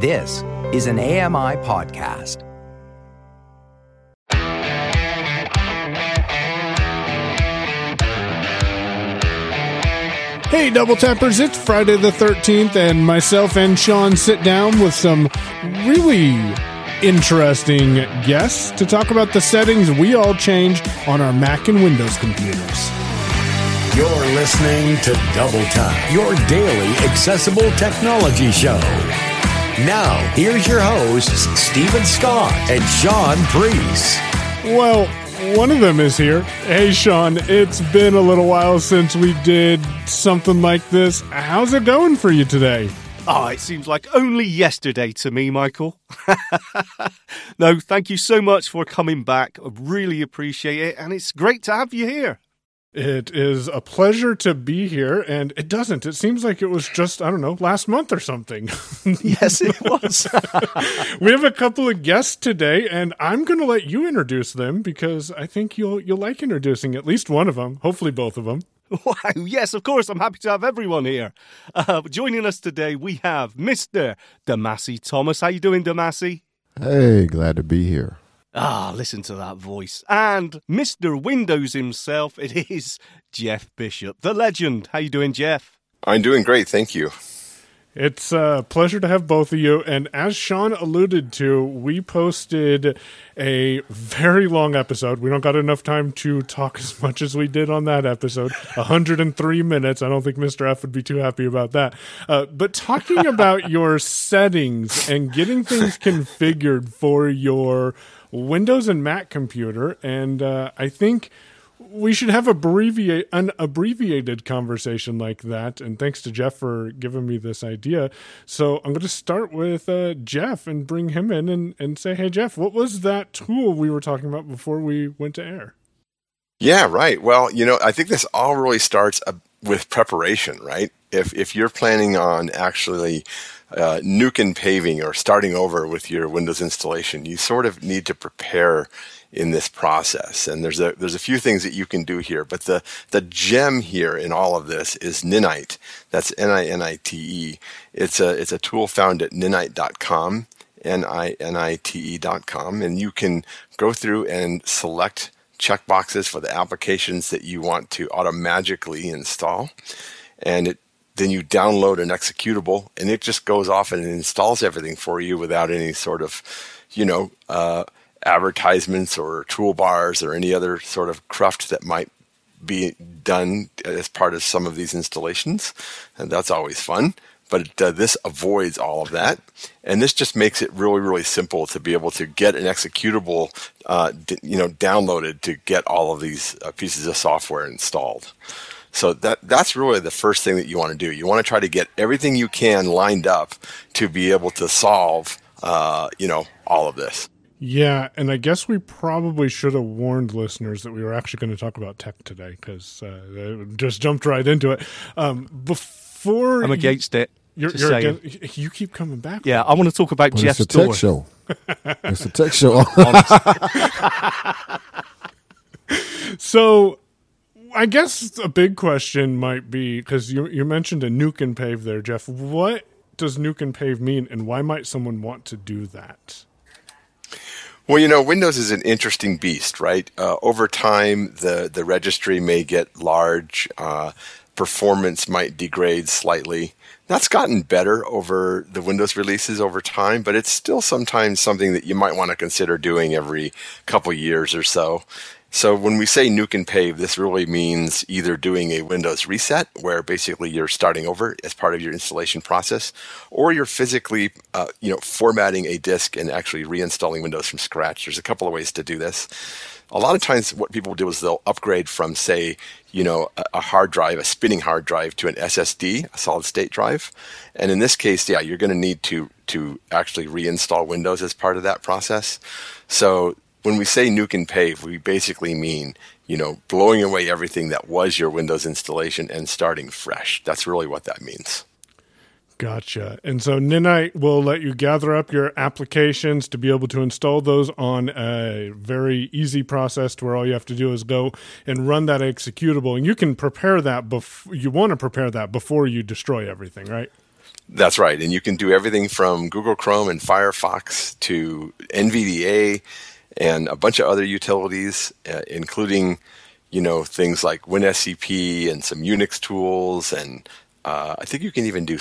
This is an AMI podcast. Hey, Double Tappers, it's Friday the 13th, and myself and Shaun sit down with some really interesting guests to talk about the settings we all change on our Mac and Windows computers. You're listening to Double Tap, your daily accessible technology show. Now, here's your hosts, Stephen Scott and Shaun Preece. Well, one of them is here. Hey, Shaun, it's been a little while since we did something like this. How's it going for you today? Ah, oh, it seems like only yesterday to me, Michael. no, thank you so much for coming back. I really appreciate it, and it's great to have you here. It is a pleasure to be here, and it doesn't. It seems like it was just, I don't know, last month or something. yes, it was. we have a couple of guests today, and I'm going to let you introduce them because I think you'll you'll like introducing at least one of them, hopefully both of them. Wow, yes, of course. I'm happy to have everyone here. Uh, joining us today, we have Mr. Damasi Thomas. How you doing, Damasi? Hey, glad to be here. Ah, listen to that voice. And Mr. Windows himself, it is Jeff Bishop, the legend. How you doing, Jeff? I'm doing great, thank you. It's a pleasure to have both of you. And as Shaun alluded to, we posted a very long episode. We don't got enough time to talk as much as we did on that episode 103 minutes. I don't think Mr. F would be too happy about that. Uh, but talking about your settings and getting things configured for your Windows and Mac computer, and uh, I think we should have abbreviate an abbreviated conversation like that. And thanks to Jeff for giving me this idea. So I'm going to start with uh, Jeff and bring him in and, and say, hey Jeff, what was that tool we were talking about before we went to air? Yeah, right. Well, you know, I think this all really starts with preparation, right? If if you're planning on actually uh, nuke and paving or starting over with your Windows installation, you sort of need to prepare in this process. And there's a there's a few things that you can do here, but the the gem here in all of this is Ninite. That's N I N I T E. It's a it's a tool found at ninite.com, N I N I T E.com, and you can go through and select checkboxes for the applications that you want to automatically install. And it then you download an executable and it just goes off and installs everything for you without any sort of, you know, uh, advertisements or toolbars or any other sort of cruft that might be done as part of some of these installations. And that's always fun. But uh, this avoids all of that. And this just makes it really, really simple to be able to get an executable, uh, d- you know, downloaded to get all of these uh, pieces of software installed. So that that's really the first thing that you want to do. You want to try to get everything you can lined up to be able to solve, uh, you know, all of this. Yeah, and I guess we probably should have warned listeners that we were actually going to talk about tech today because uh, just jumped right into it. Um, before I'm against you, it. You're, you're against, you keep coming back. Yeah, I want to talk about well, Jeff's it's a tech door. show. it's a tech show. so I guess a big question might be because you you mentioned a nuke and pave there, Jeff. What does nuke and pave mean, and why might someone want to do that? Well, you know, Windows is an interesting beast, right? Uh, over time, the the registry may get large. Uh, performance might degrade slightly. That's gotten better over the Windows releases over time, but it's still sometimes something that you might want to consider doing every couple years or so. So when we say nuke and pave, this really means either doing a Windows reset, where basically you're starting over as part of your installation process, or you're physically, uh, you know, formatting a disk and actually reinstalling Windows from scratch. There's a couple of ways to do this. A lot of times, what people do is they'll upgrade from, say, you know, a, a hard drive, a spinning hard drive, to an SSD, a solid state drive. And in this case, yeah, you're going to need to to actually reinstall Windows as part of that process. So when we say nuke and pave, we basically mean, you know, blowing away everything that was your Windows installation and starting fresh. That's really what that means. Gotcha. And so Ninite will let you gather up your applications to be able to install those on a very easy process to where all you have to do is go and run that executable. And you can prepare that before you want to prepare that before you destroy everything, right? That's right. And you can do everything from Google Chrome and Firefox to NVDA and a bunch of other utilities, uh, including, you know, things like WinSCP and some Unix tools. And uh, I think you can even do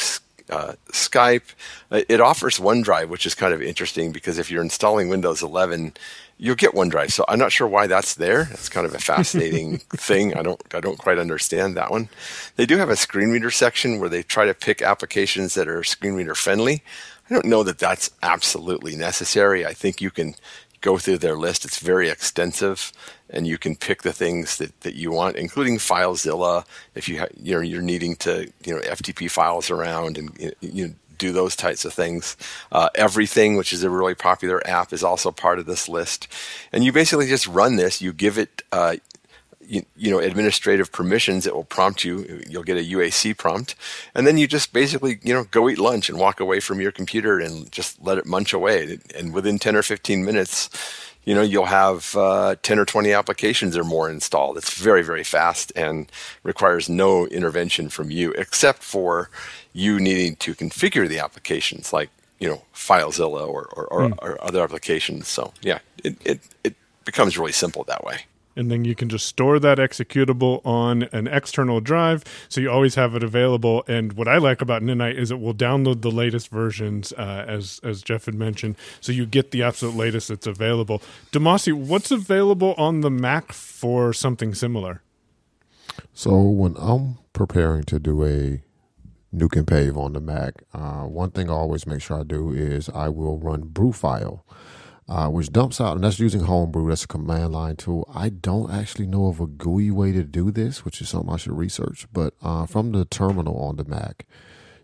uh, Skype. Uh, it offers OneDrive, which is kind of interesting because if you're installing Windows 11, you'll get OneDrive. So I'm not sure why that's there. It's kind of a fascinating thing. I don't I don't quite understand that one. They do have a screen reader section where they try to pick applications that are screen reader friendly. I don't know that that's absolutely necessary. I think you can go through their list. It's very extensive, and you can pick the things that, that you want, including FileZilla. If you ha- you're you're needing to you know FTP files around and you know, do those types of things. Uh, Everything, which is a really popular app, is also part of this list. And you basically just run this. You give it, uh, you, you, know, administrative permissions. It will prompt you. You'll get a UAC prompt, and then you just basically, you know, go eat lunch and walk away from your computer and just let it munch away. And within ten or fifteen minutes, you know you'll have uh, 10 or 20 applications or more installed it's very very fast and requires no intervention from you except for you needing to configure the applications like you know FileZilla or or, or, mm. or other applications. So yeah, it, it it becomes really simple that way. And then you can just store that executable on an external drive, so you always have it available. And what I like about Ninite is it will download the latest versions, uh, as as Jeff had mentioned, so you get the absolute latest that's available. Demasi, what's available on the Mac for something similar? So when I'm preparing to do a nuke and pave on the Mac. Uh, one thing I always make sure I do is I will run Brewfile, uh, which dumps out, and that's using Homebrew. That's a command line tool. I don't actually know of a GUI way to do this, which is something I should research. But uh, from the terminal on the Mac,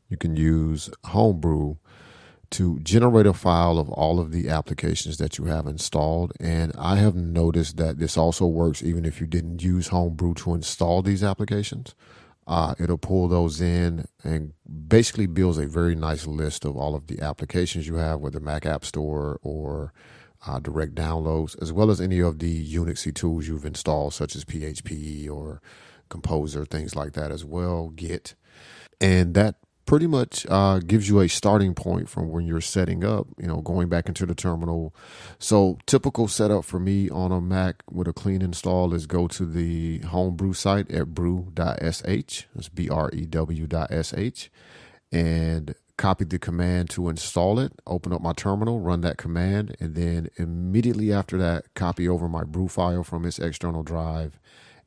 you can use Homebrew to generate a file of all of the applications that you have installed. And I have noticed that this also works even if you didn't use Homebrew to install these applications. Uh, it'll pull those in and basically builds a very nice list of all of the applications you have, whether Mac App Store or uh, direct downloads, as well as any of the Unixy tools you've installed, such as PHP or Composer, things like that as well. Git, and that pretty much uh, gives you a starting point from when you're setting up, you know, going back into the terminal. So typical setup for me on a Mac with a clean install is go to the homebrew site at brew.sh, that's B-R-E-W.sh, and copy the command to install it, open up my terminal, run that command, and then immediately after that, copy over my brew file from its external drive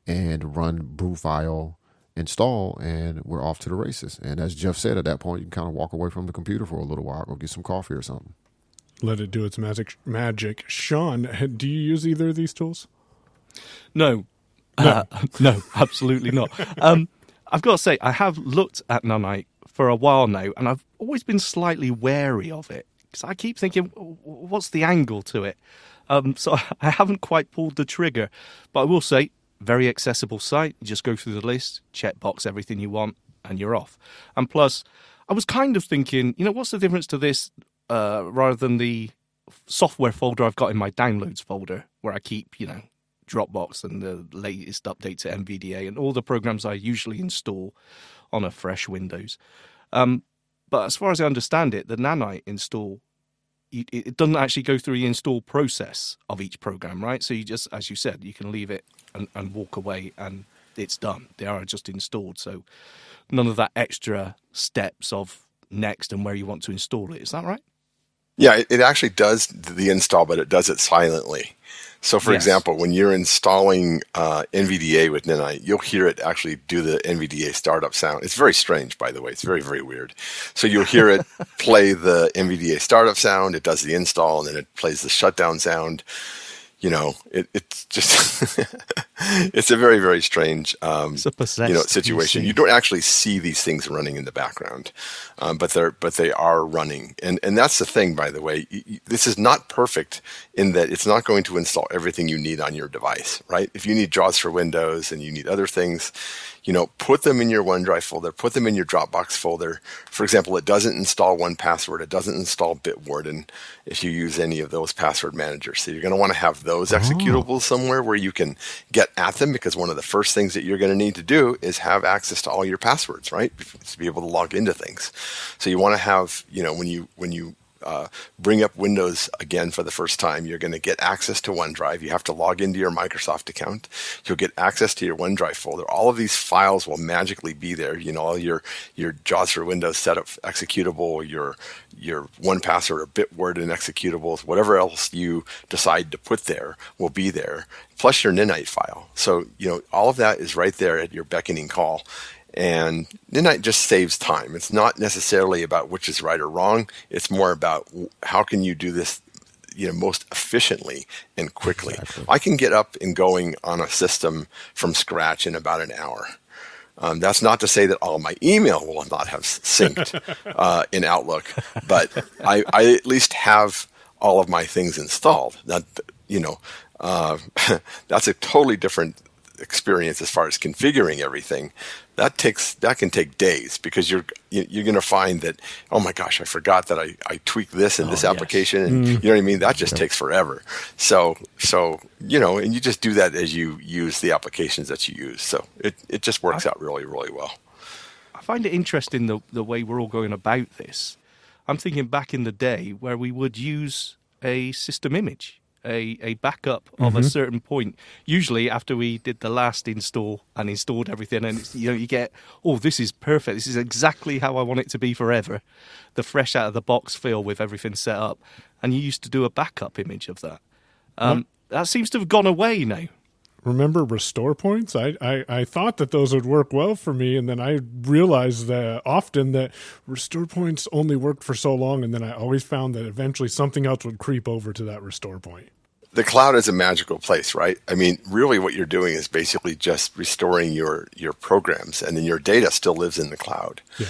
and run Brewfile install and we're off to the races. And as Jeff said, at that point, you can kind of walk away from the computer for a little while, go get some coffee or something. Let it do its magic. Magic. Shaun, do you use either of these tools? No, no, uh, no absolutely not. Um, I've got to say, I have looked at Ninite for a while now, and I've always been slightly wary of it because I keep thinking, what's the angle to it? Um, so I haven't quite pulled the trigger. But I will say, very accessible site. You just go through the list, check box everything you want, and you're off. And plus, I was kind of thinking, you know, what's the difference to this uh, rather than the software folder I've got in my downloads folder where I keep, you know, Dropbox and the latest update to NVDA and all the programs I usually install on a fresh Windows. Um, but as far as I understand it, the Ninite install it doesn't actually go through the install process of each program, right? So you just, as you said, you can leave it and, and walk away and it's done. They are just installed. So none of that extra steps of next and where you want to install it. Is that right? Yeah, it actually does the install, but it does it silently. So, for yes. example, when you're installing uh, NVDA with Ninite, you'll hear it actually do the NVDA startup sound. It's very strange, by the way. It's very, very weird. So you'll hear it play the NVDA startup sound. It does the install, and then it plays the shutdown sound you know, it, it's just it's a very very strange um, you know situation. You don't actually see these things running in the background, um, but they're but they are running, and and that's the thing. By the way, this is not perfect in that it's not going to install everything you need on your device. Right? If you need JAWS for Windows and you need other things, you know, put them in your OneDrive folder, put them in your Dropbox folder. For example, it doesn't install 1Password, it doesn't install Bitwarden if you use any of those password managers. So you're going to want to have those oh. executables somewhere where you can get at them because one of the first things that you're going to need to do is have access to all your passwords, right? To be able to log into things. So you want to have, you know, when you when you uh, bring up Windows again for the first time, you're going to get access to OneDrive. You have to log into your Microsoft account. You'll get access to your OneDrive folder. All of these files will magically be there. You know, all your your JAWS for Windows setup executable, your your 1Password or Bitwarden executables, whatever else you decide to put there will be there. Plus your Ninite file. So you know all of that is right there at your beckoning call. And Ninite just saves time. It's not necessarily about which is right or wrong. It's more about how can you do this you know most efficiently and quickly. Exactly. I can get up and going on a system from scratch in about an hour. Um, that's not to say that all my email will not have synced uh, in Outlook, but I, I, at least have all of my things installed. That you know, uh, that's a totally different experience as far as configuring everything that takes that can take days because you're you're going to find that oh my gosh I forgot that I, I tweaked this in oh, this application. Yes. and mm. you know what I mean? That just takes forever. So so you know and you just do that as you use the applications that you use. So it, it just works I, out really really well. I find it interesting the the way we're all going about this. I'm thinking back in the day where we would use a system image a, a backup of mm-hmm. a certain point. Usually after we did the last install and installed everything, and you know you get, oh, this is perfect. This is exactly how I want it to be forever. The fresh out of the box feel with everything set up, and you used to do a backup image of that. Um, That seems to have gone away now remember restore points. I, I, I thought that those would work well for me, and then I realized that often that restore points only worked for so long, and then I always found that eventually something else would creep over to that restore point the cloud is a magical place, right? I mean, really what you're doing is basically just restoring your your programs and then your data still lives in the cloud. Yeah.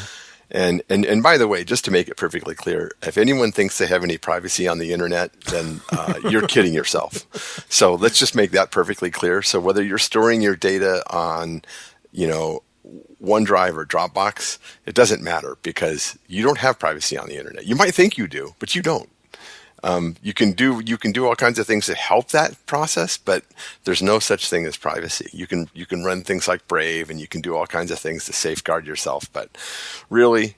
And, and and by the way, just to make it perfectly clear, if anyone thinks they have any privacy on the internet, then uh, you're kidding yourself. So let's just make that perfectly clear. So whether you're storing your data on, you know, OneDrive or Dropbox, it doesn't matter because you don't have privacy on the internet. You might think you do, but you don't. Um, you can do you can do all kinds of things to help that process, but there's no such thing as privacy. You can you can run things like Brave, and you can do all kinds of things to safeguard yourself. But really,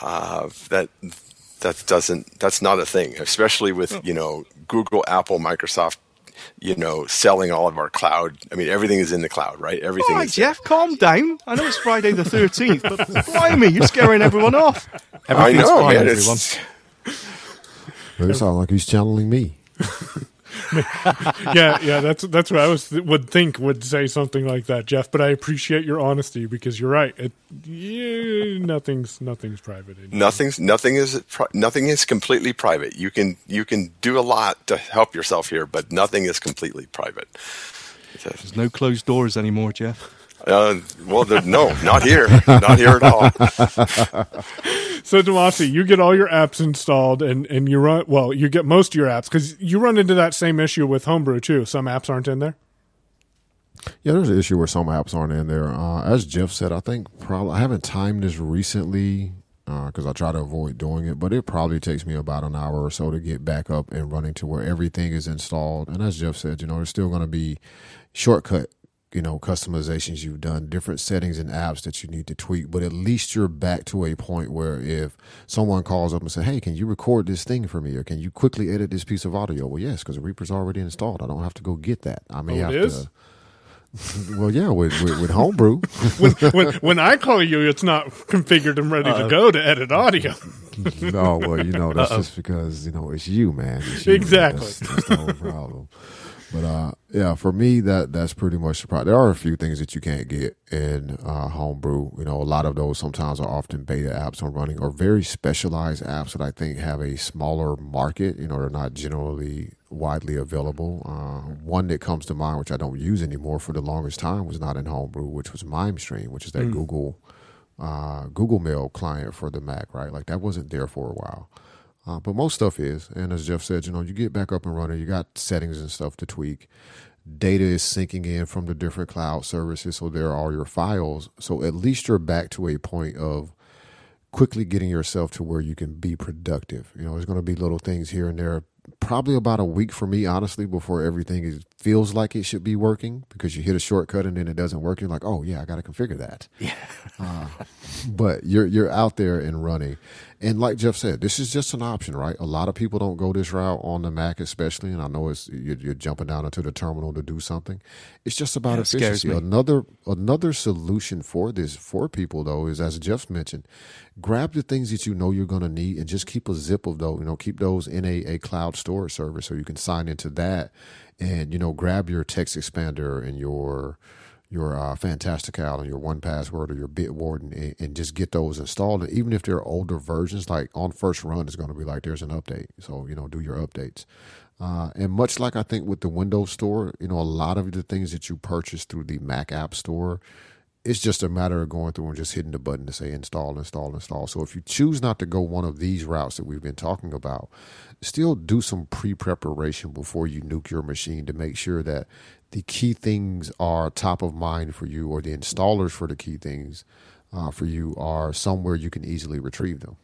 uh, that that doesn't that's not a thing. Especially with oh. you know Google, Apple, Microsoft you know, selling all of our cloud. I mean, everything is in the cloud, right? Everything. All right, Jeff, calm down. I know it's Friday the thirteenth, but blimey, you're scaring everyone off. I know, fine, man. Everyone. It sounds like he's channeling me. yeah, yeah, that's that's what I was would think would say something like that, Jeff. But I appreciate your honesty because you're right. It, yeah, nothing's nothing's private. Anymore. Nothing's nothing is nothing is completely private. You can you can do a lot to help yourself here, but nothing is completely private. There's no closed doors anymore, Jeff. Uh, well, no, not here, not here at all. so, Demasi, you get all your apps installed, and and you run. Well, you get most of your apps because you run into that same issue with Homebrew too. Some apps aren't in there. Yeah, there's an issue where some apps aren't in there. Uh, as Jeff said, I think probably I haven't timed this recently because uh, I try to avoid doing it, but it probably takes me about an hour or so to get back up and running to where everything is installed. And as Jeff said, you know, there's still going to be shortcut you know customizations you've done different settings and apps that you need to tweak but at least you're back to a point where if someone calls up and says hey can you record this thing for me or can you quickly edit this piece of audio well yes because the reaper's already installed i don't have to go get that i may oh, have to well, yeah, with, with, with homebrew. when, when, when, I call you, it's not configured and ready uh, to go to edit audio. no, well, you know, that's Uh-oh. just because, you know, it's you, man. It's you, exactly. Man. That's, that's the whole problem. But uh, yeah, for me, that that's pretty much the problem. There are a few things that you can't get in uh, Homebrew. You know, a lot of those sometimes are often beta apps I'm running or very specialized apps that I think have a smaller market. You know, they're not generally widely available. Uh, one that comes to mind, which I don't use anymore for the longest time, was not in Homebrew, which was MimeStream, which is that mm. Google uh, Google Mail client for the Mac. Right, like that wasn't there for a while. Uh, but most stuff is. And as Jeff said, you know, you get back up and running, you got settings and stuff to tweak. data is syncing in from the different cloud services. So there are your files. So at least you're back to a point of quickly getting yourself to where you can be productive. You know, there's going to be little things here and there. Probably about a week for me, honestly, before everything is, feels like it should be working because you hit a shortcut and then it doesn't work. You're like, oh yeah, I got to configure that. Yeah. uh, but you're you're out there and running, and like Jeff said, this is just an option, right? A lot of people don't go this route on the Mac, especially, and I know it's you're, you're jumping down into the terminal to do something. It's just about Yeah, efficiency. Another another solution for this for people though is, as Jeff mentioned, grab the things that you know you're going to need and just keep a zip of those. You know, keep those in a, a cloud storage service so you can sign into that, and you know, grab your text expander and your your uh, Fantastical and your One Password or your Bitwarden and, and just get those installed. And even if they're older versions, like on first run, it's going to be like there's an update. So you know, do your updates. Uh, and much like I think with the Windows Store, you know, a lot of the things that you purchase through the Mac App Store, it's just a matter of going through and just hitting the button to say install, install, install. So if you choose not to go one of these routes that we've been talking about, still do some pre preparation before you nuke your machine to make sure that the key things are top of mind for you or the installers for the key things uh, for you are somewhere you can easily retrieve them.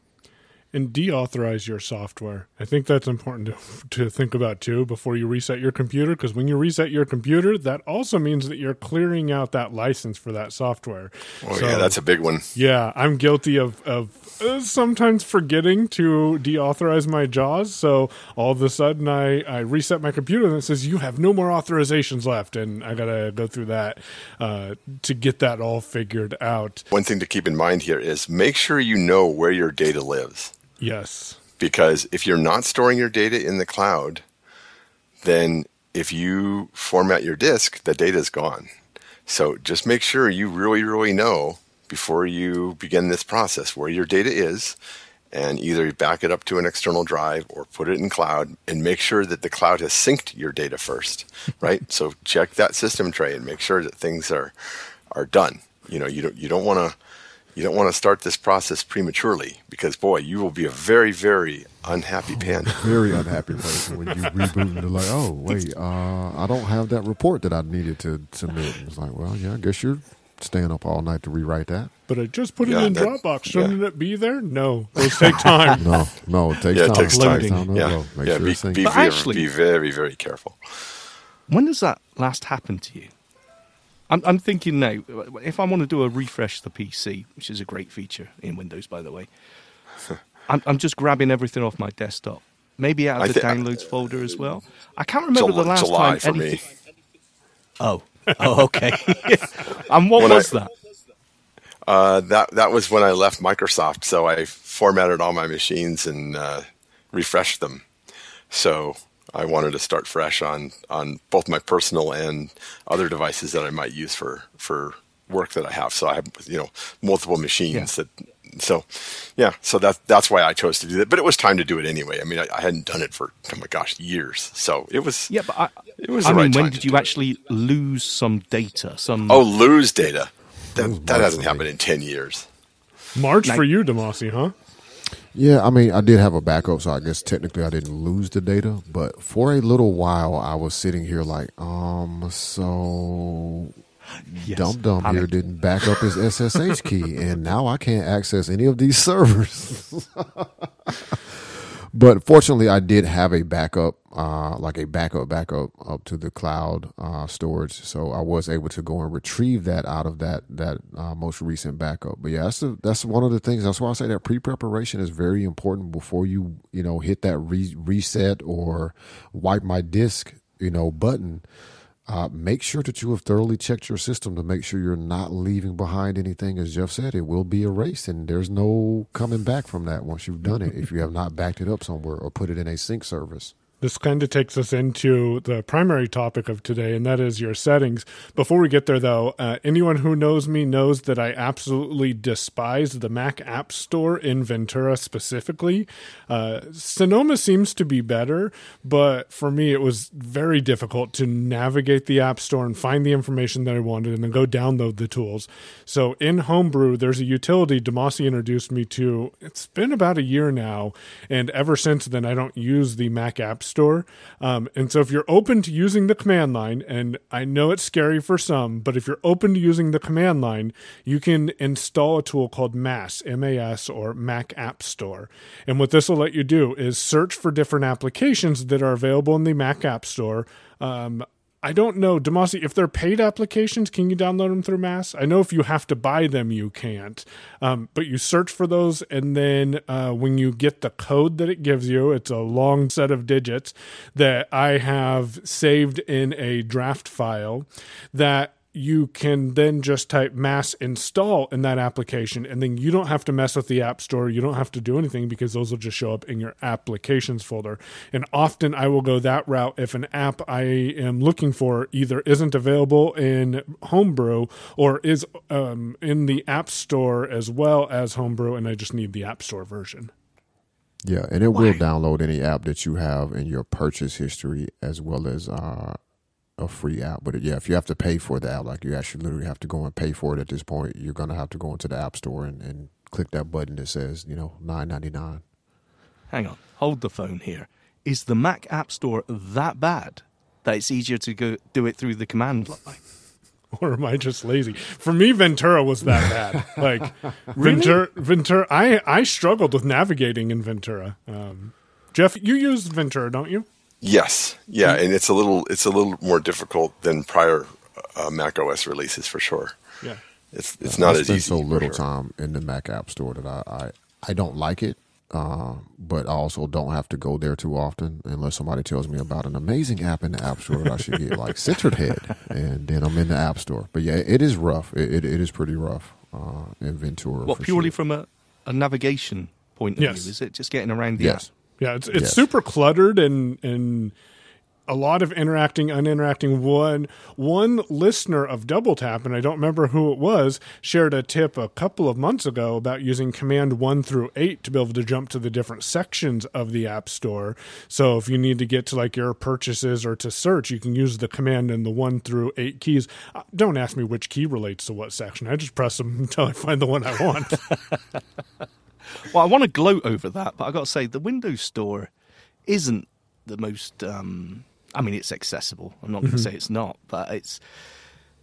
And deauthorize your software. I think that's important to, to think about too before you reset your computer because when you reset your computer, that also means that you're clearing out that license for that software. Oh So- yeah, that's a big one. Yeah, I'm guilty of, of uh, sometimes forgetting to deauthorize my JAWS. So all of a sudden, I, I reset my computer and it says, You have no more authorizations left. And I got to go through that uh, to get that all figured out. One thing to keep in mind here is make sure you know where your data lives. Yes. because if you're not storing your data in the cloud, then if you format your disk, the data is gone. So just make sure you really, really know before you begin this process where your data is and either back it up to an external drive or put it in cloud and make sure that the cloud has synced your data first, right? so check that system tray and make sure that things are are done. You know, you don't you don't want to you don't want to start this process prematurely because boy, you will be a very very unhappy panda. very unhappy person when you reboot and they're like, oh wait, uh, I don't have that report that I needed to submit. It's like, well, yeah, I guess you're staying up all night to rewrite that. But I just put Yeah, it in that- Dropbox. Shouldn't it be there? No. Those take time. No, no, it takes yeah, time. it takes time. to Yeah. Make yeah. sure Be, be, very, actually- be very very careful. When does that last happen to you? I'm, I'm thinking now, if I want to do a refresh the PC, which is a great feature in Windows, by the way, I'm, I'm just grabbing everything off my desktop. Maybe out I of the thi- downloads folder as well. I can't remember Jul- the last July time for me. Oh, oh, okay. and what When I- was that? Uh, that that was when I left Microsoft, so I formatted all my machines and uh, refreshed them. So I wanted to start fresh on on both my personal and other devices that I might use for for work that I have. So I have you know multiple machines that. So, yeah, so that that's why I chose to do that. But it was time to do it anyway. I mean, I, I hadn't done it for oh my gosh years. So it was. Yeah, but I, It was I the mean, right when did you do it. actually lose some data? Some Oh, lose data. That Lose that hasn't happened in ten years. March Like- for you, Demasi, huh? Yeah, I mean, I did have a backup, so I guess technically I didn't lose the data. But for a little while, I was sitting here like, um, so Yes, Dumb Dumb here didn't back up his SSH key, and now I can't access any of these servers. but fortunately, I did have a backup, uh, like a backup backup up to the cloud uh, storage, so I was able to go and retrieve that out of that that uh, most recent backup. But yeah, that's the, that's one of the things. That's why I say that pre preparation is very important before you you know hit that re- reset or wipe my disk you know button uh, make sure that you have thoroughly checked your system to make sure you're not leaving behind anything. As Jeff said, it will be erased, and there's no coming back from that once you've done it if you have not backed it up somewhere or put it in a sync service. This kind of takes us into the primary topic of today, and that is your settings. Before we get there, though, uh, anyone who knows me knows that I absolutely despise the Mac App Store in Ventura specifically. Uh, Sonoma seems to be better, but for me, it was very difficult to navigate the App Store and find the information that I wanted and then go download the tools. So in Homebrew, there's a utility Demasi introduced me to. It's been about a year now, and ever since then, I don't use the Mac App Store Store. Um, and so if you're open to using the command line, and I know it's scary for some, but if you're open to using the command line, you can install a tool called MAS, M-A-S, or Mac App Store. And what this will let you do is search for different applications that are available in the Mac App Store. Um, I don't know, Demasi, if they're paid applications, can you download them through MAS? I know if you have to buy them, you can't. Um, but you search for those, and then uh, when you get the code that it gives you, it's a long set of digits that I have saved in a draft file that you can then just type mas install in that application and then you don't have to mess with the app store. You don't have to do anything because those will just show up in your applications folder. And often i will go that route if an app i am looking for either isn't available in homebrew or is um, in the app store as well as homebrew and i just need the app store version. Yeah, and it will download any app that you have in your purchase history as well as uh, a free app. But yeah, if you have to pay for the app, like you actually literally have to go and pay for it at this point, you're going to have to go into the App Store and, and click that button that says, you know, nine ninety nine. Hang on, hold the phone here. Is the Mac App Store that bad that it's easier to go do it through the command line? or am I just lazy? For me, Ventura was that bad. Like Ventura, Ventura. I I struggled with navigating in Ventura. Um, Jeff, you use Ventura, don't you? Yes, yeah, and it's a little it's a little more difficult than prior uh, Mac OS releases for sure. Yeah. It's it's not I as spend easy. so little sure. time in the Mac App Store that I I, I don't like it. Uh, but I also don't have to go there too often unless somebody tells me about an amazing app in the App Store that I should get, like Centered Head, and then I'm in the App Store. But yeah, it is rough. It, it, it is pretty rough uh, in Ventura. What purely sure. from a, a navigation point of Yes. view? Is it just getting around the Yes. app? Yeah, it's it's Yes. super cluttered and and a lot of interacting, uninteracting. One one listener of Double Tap, and I don't remember who it was, shared a tip a couple of months ago about using Command one through eight to be able to jump to the different sections of the App Store. So if you need to get to like your purchases or to search, you can use the command and the one through eight keys. Uh, Don't ask me which key relates to what section. I just press them until I find the one I want. Well, I want to gloat over that, but I've got to say the Windows Store isn't the most. Um, I mean, it's accessible. I'm not going to say it's not, but it's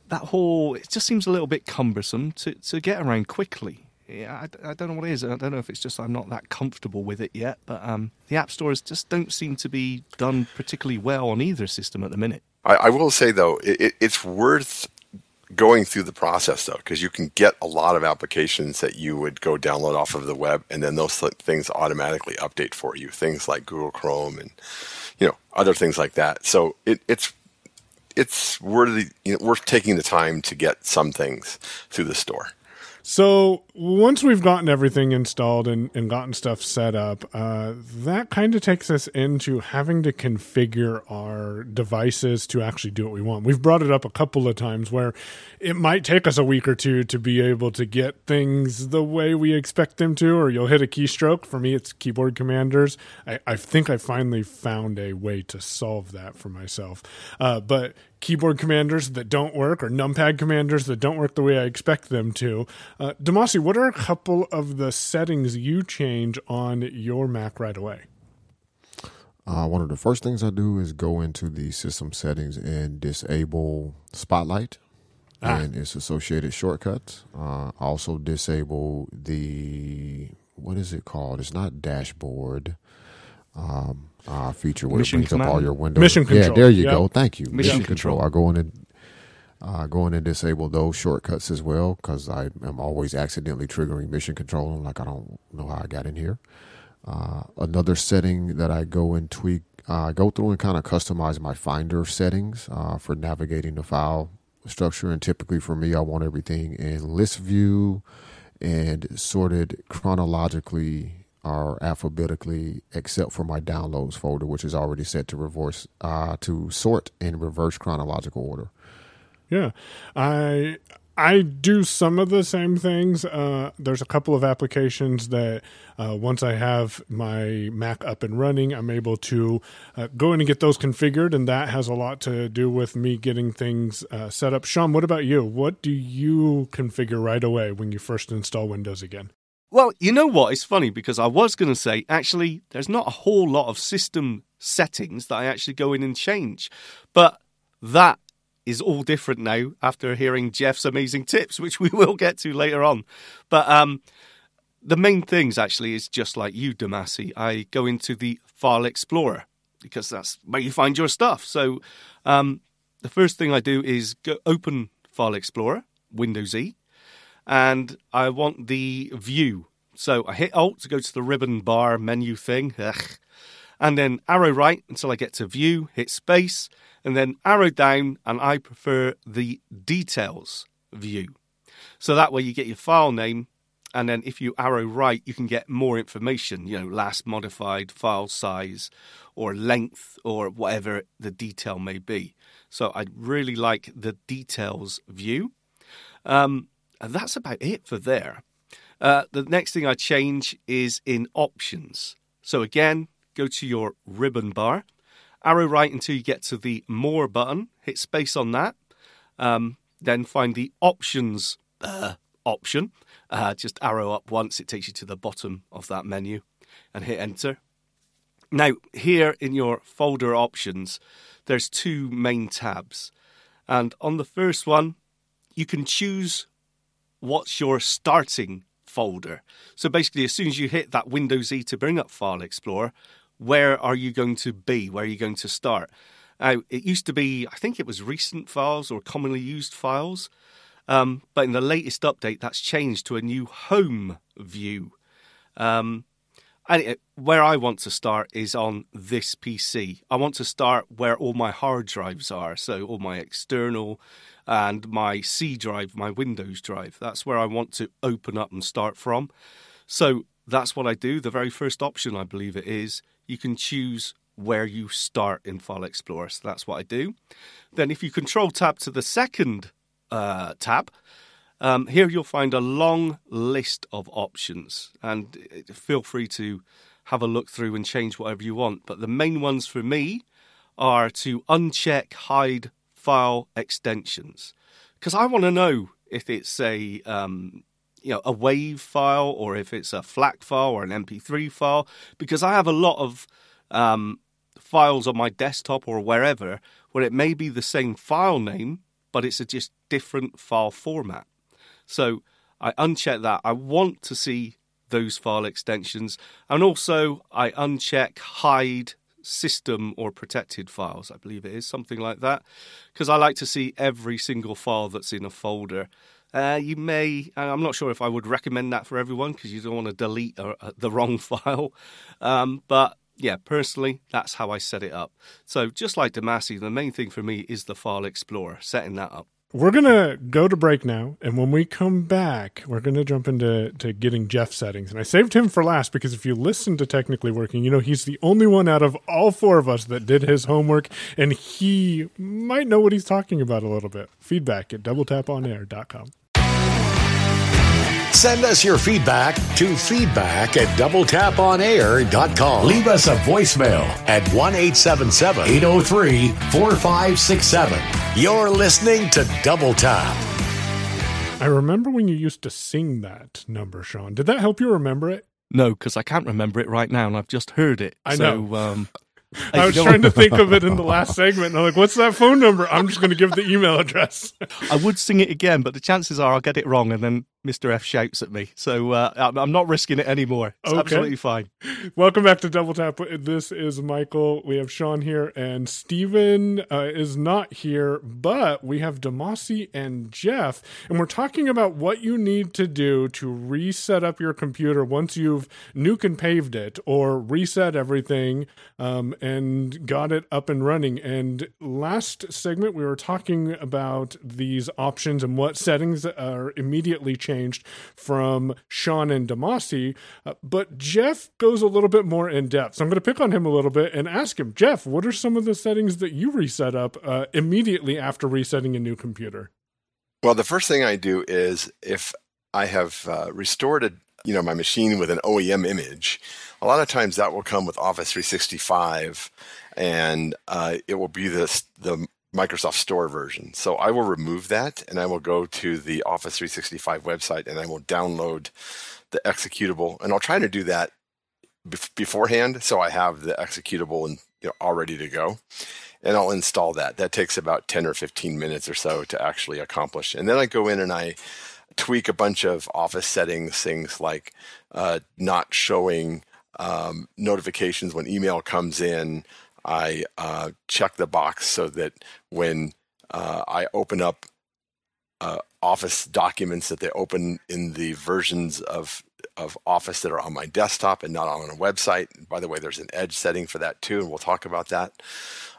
that whole. It just seems a little bit cumbersome to to get around quickly. Yeah, I, I don't know what it is. I don't know if it's just I'm not that comfortable with it yet, but um, the app stores just don't seem to be done particularly well on either system at the minute. I, I will say though, it, it, it's worth going through the process though, because you can get a lot of applications that you would go download off of the web, and then those things automatically update for you. Things like Google Chrome and you know other things like that. So it, it's it's worthy you know, worth taking the time to get some things through the store. So once we've gotten everything installed and, and gotten stuff set up, uh, that kind of takes us into having to configure our devices to actually do what we want. We've brought it up a couple of times where it might take us a week or two to be able to get things the way we expect them to, or you'll hit a keystroke. For me, it's keyboard commanders. I, I think I finally found a way to solve that for myself. Uh, but keyboard commanders that don't work or numpad commanders that don't work the way I expect them to. Uh, Demasi, what are a couple of the settings you change on your Mac right away? Uh, one of the first things I do is go into the system settings and disable Spotlight Ah. and its associated shortcuts. Uh, also disable the what is it called? It's not dashboard. Um, uh, feature where Mission it brings up all your windows. Mission Yeah, there you Yep. go. Thank you. Mission control. I go in and uh, go in and disable those shortcuts as well because I am always accidentally triggering mission control. I'm like I don't know how I got in here. Uh, another setting that I go and tweak, uh, I go through and kind of customize my Finder settings uh, for navigating the file structure. And typically for me, I want everything in list view and sorted chronologically or alphabetically, except for my downloads folder, which is already set to reverse uh, to sort in reverse chronological order. Yeah, I I do some of the same things. Uh, there's a couple of applications that uh, once I have my Mac up and running, I'm able to uh, go in and get those configured, and that has a lot to do with me getting things uh, set up. Shaun, what about you? What do you configure right away when you first install Windows again? Well, you know what? It's funny because I was going to say actually, there's not a whole lot of system settings that I actually go in and change. But that is all different now after hearing Jeff's amazing tips, which we will get to later on. But um, the main things actually is just like you, Damasi. I go into the File Explorer because that's where you find your stuff. So um, the first thing I do is go open File Explorer, Windows E, and I want the view. So I hit Alt to go to the ribbon bar menu thing, Ugh. and then arrow right until I get to view, hit space, and then arrow down, and I prefer the details view. So that way you get your file name, and then if you arrow right, you can get more information, you know, last modified file size or length or whatever the detail may be. So I really like the details view. Um, and that's about it for there. Uh, the next thing I change is in options. So again, go to your ribbon bar, arrow right until you get to the more button, hit space on that, um, then find the options uh, option. Uh, just arrow up once, it takes you to the bottom of that menu, and hit enter. Now, here in your folder options, there's two main tabs. And on the first one, you can choose what's your starting folder. So basically, as soon as you hit that Windows E to bring up File Explorer, where are you going to be? Where are you going to start? Now, it used to be, I think it was recent files or commonly used files. Um, but in the latest update, that's changed to a new home view. Um, and it, where I want to start is on this PC. I want to start where all my hard drives are, so all my external and my C drive, my Windows drive. That's where I want to open up and start from. So that's what I do. The very first option, I believe it is, you can choose where you start in File Explorer. So that's what I do. Then, if you control tab to the second uh, tab, um, here you'll find a long list of options, and feel free to have a look through and change whatever you want. But the main ones for me are to uncheck hide file extensions because I want to know if it's a um, you know a WAV file or if it's a FLAC file or an MP3 file because I have a lot of um, files on my desktop or wherever where it may be the same file name but it's a just different file format. So I uncheck that. I want to see those file extensions, and also I uncheck hide system or protected files. I believe it is something like that, because I like to see every single file that's in a folder. Uh, you may, I'm not sure if I would recommend that for everyone because you don't want to delete a, a, the wrong file. Um, but yeah, personally, that's how I set it up. So just like Damasi, the main thing for me is the File Explorer, setting that up. We're gonna go to break now, and when we come back, we're gonna jump into to getting Jeff settings. And I saved him for last because if you listen to Technically Working, you know he's the only one out of all four of us that did his homework, and he might know what he's talking about a little bit. Feedback at doubletaponair.com. Send us your feedback to feedback at doubletaponair.com. Leave us a voicemail at 1 877 803 4567. You're listening to Double Tap. I remember when you used to sing that number, Shaun. Did that help you remember it? No, because I can't remember it right now, and I've just heard it. I so, know. Um, I was trying to think of it in the last segment, and I'm like, "What's that phone number?" I'm just going to give the email address. I would sing it again, but the chances are I'll get it wrong, and then Mr. F shouts at me. So uh, I'm- not risking it anymore. It's Okay. absolutely fine. Welcome back to Double Tap. This is Michael. We have Shaun here, and Steven uh, is not here, but we have Damasi and Jeff, and we're talking about what you need to do to reset up your computer once you've nuke and paved it or reset everything um, and got it up and running. And last segment, we were talking about these options and what settings are immediately changed from Shaun and Damasi. Uh, but Jeff goes a little bit more in depth. So I'm going to pick on him a little bit and ask him, Jeff, what are some of the settings that you reset up uh, immediately after resetting a new computer? Well, the first thing I do is if I have uh, restored a, you know my machine with an OEM image, a lot of times that will come with Office 365, and uh, it will be this the Microsoft Store version. So I will remove that, and I will go to the Office 365 website, and I will download the executable, and I'll try to do that bef- beforehand, so I have the executable and you know, all ready to go. And I'll install that. That takes about 10 or 15 minutes or so to actually accomplish. And then I go in and I tweak a bunch of office settings, things like uh, not showing um, notifications when email comes in. I uh, check the box so that when uh, I open up uh, Office documents, that they open in the versions of of Office that are on my desktop and not on a website. By the way, there's an Edge setting for that too, and we'll talk about that.